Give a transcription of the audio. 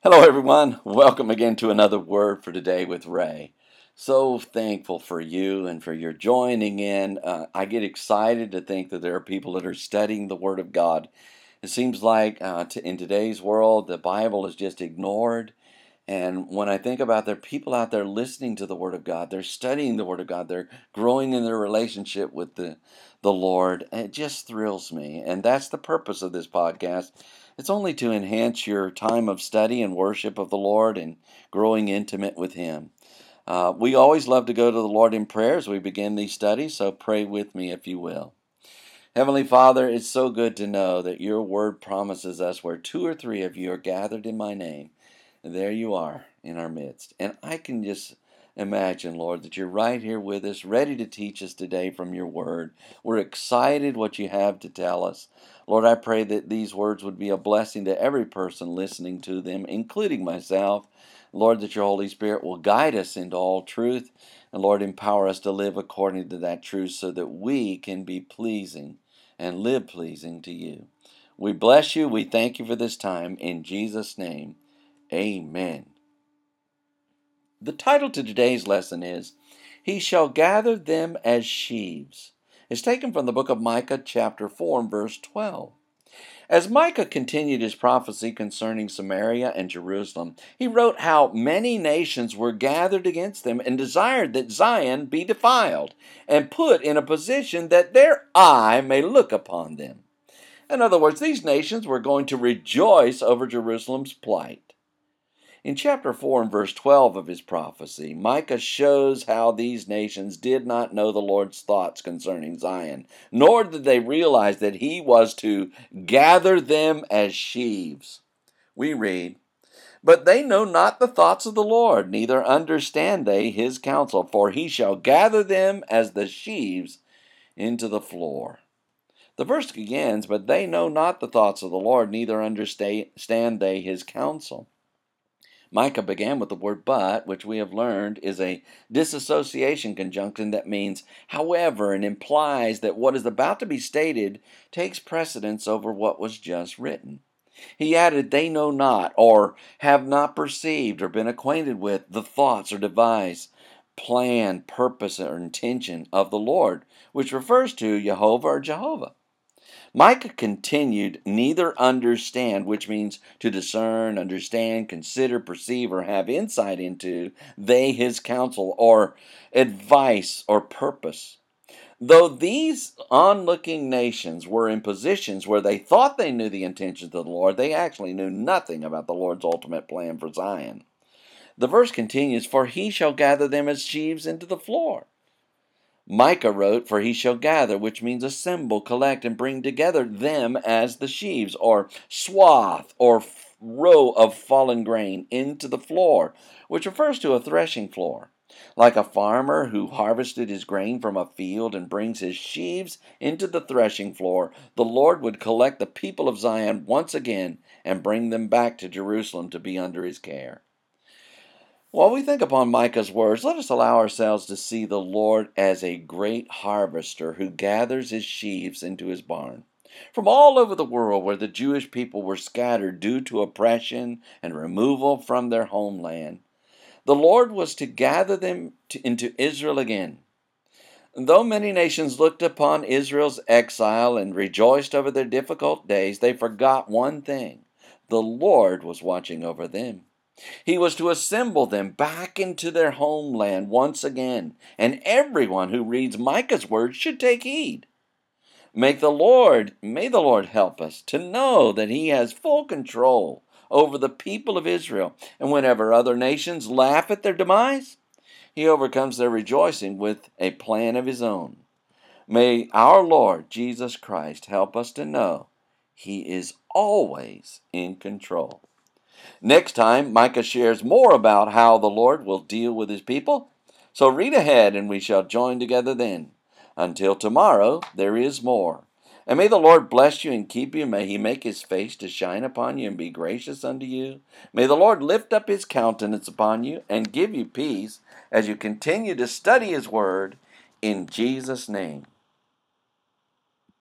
Hello, everyone. Welcome again to another word for today with Ray. So thankful for you and for your joining in. Uh, I get excited to think that there are people that are studying the Word of God. It seems like uh, to, in today's world, the Bible is just ignored. And when I think about there people out there listening to the Word of God, they're studying the Word of God, they're growing in their relationship with the, the Lord, it just thrills me. And that's the purpose of this podcast it's only to enhance your time of study and worship of the Lord and growing intimate with Him. Uh, we always love to go to the Lord in prayer as we begin these studies, so pray with me if you will. Heavenly Father, it's so good to know that your word promises us where two or three of you are gathered in my name, there you are in our midst. And I can just imagine, Lord, that you're right here with us, ready to teach us today from your word. We're excited what you have to tell us. Lord, I pray that these words would be a blessing to every person listening to them, including myself. Lord, that your Holy Spirit will guide us into all truth. And Lord, empower us to live according to that truth so that we can be pleasing and live pleasing to you. We bless you. We thank you for this time. In Jesus' name, amen. The title to today's lesson is He Shall Gather Them as Sheaves. It's taken from the book of Micah, chapter 4, and verse 12. As Micah continued his prophecy concerning Samaria and Jerusalem, he wrote how many nations were gathered against them and desired that Zion be defiled and put in a position that their eye may look upon them. In other words, these nations were going to rejoice over Jerusalem's plight. In chapter 4 and verse 12 of his prophecy, Micah shows how these nations did not know the Lord's thoughts concerning Zion, nor did they realize that he was to gather them as sheaves. We read, But they know not the thoughts of the Lord, neither understand they his counsel, for he shall gather them as the sheaves into the floor. The verse begins, But they know not the thoughts of the Lord, neither understand they his counsel. Micah began with the word but, which we have learned is a disassociation conjunction that means however and implies that what is about to be stated takes precedence over what was just written. He added, They know not, or have not perceived, or been acquainted with the thoughts or device, plan, purpose, or intention of the Lord, which refers to Jehovah or Jehovah. Micah continued, neither understand, which means to discern, understand, consider, perceive, or have insight into, they his counsel, or advice, or purpose. Though these onlooking nations were in positions where they thought they knew the intentions of the Lord, they actually knew nothing about the Lord's ultimate plan for Zion. The verse continues, For he shall gather them as sheaves into the floor. Micah wrote, For he shall gather, which means assemble, collect, and bring together them as the sheaves, or swath, or row of fallen grain into the floor, which refers to a threshing floor. Like a farmer who harvested his grain from a field and brings his sheaves into the threshing floor, the Lord would collect the people of Zion once again and bring them back to Jerusalem to be under his care. While we think upon Micah's words, let us allow ourselves to see the Lord as a great harvester who gathers his sheaves into his barn. From all over the world where the Jewish people were scattered due to oppression and removal from their homeland, the Lord was to gather them to, into Israel again. Though many nations looked upon Israel's exile and rejoiced over their difficult days, they forgot one thing the Lord was watching over them. He was to assemble them back into their homeland once again, and everyone who reads Micah's words should take heed. Make the Lord, may the Lord help us to know that He has full control over the people of Israel, and whenever other nations laugh at their demise, He overcomes their rejoicing with a plan of His own. May our Lord Jesus Christ help us to know He is always in control. Next time, Micah shares more about how the Lord will deal with his people. So read ahead and we shall join together then. Until tomorrow, there is more. And may the Lord bless you and keep you. May he make his face to shine upon you and be gracious unto you. May the Lord lift up his countenance upon you and give you peace as you continue to study his word in Jesus' name.